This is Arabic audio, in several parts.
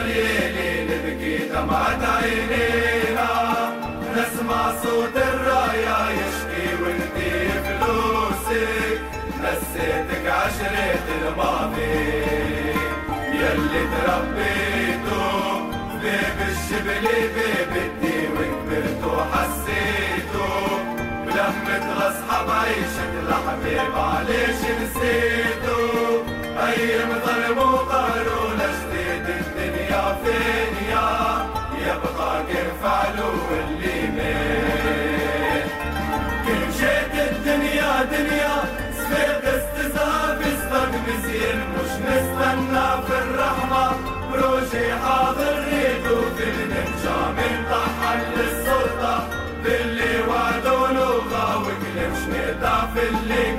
الليلي نبكي دمعة عينينا نسمع صوت الراية يشكي وانتي فلوسك نسيتك عشرة الماضي يلي تربيتو بيب الشبل بيب الدي وكبرتو حسيتو بلمة الاصحاب عيشة الحبيب عليش نسيتو أيام فين يا يبقى كيف فعلوا اللي مات. كل جيت الدنيا دنيا سفيد استزهاب اسبق مزين مش نستنى في الرحمة. بروجي حاضر ريدو في النمجا من طحن للسلطة. باللي وعدوا لغة وكلمش نقطع في اللي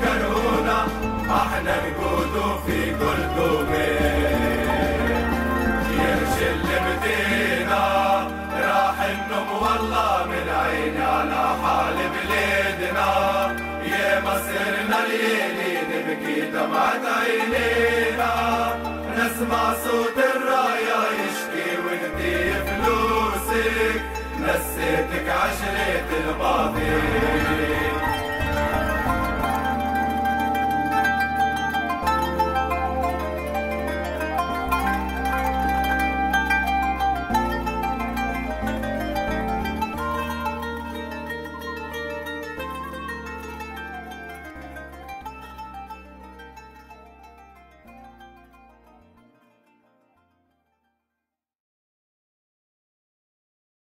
نبكي دمعة عينينا نسمع صوت الراية يشكي وانتي فلوسك. نسيتك عشرة الماضي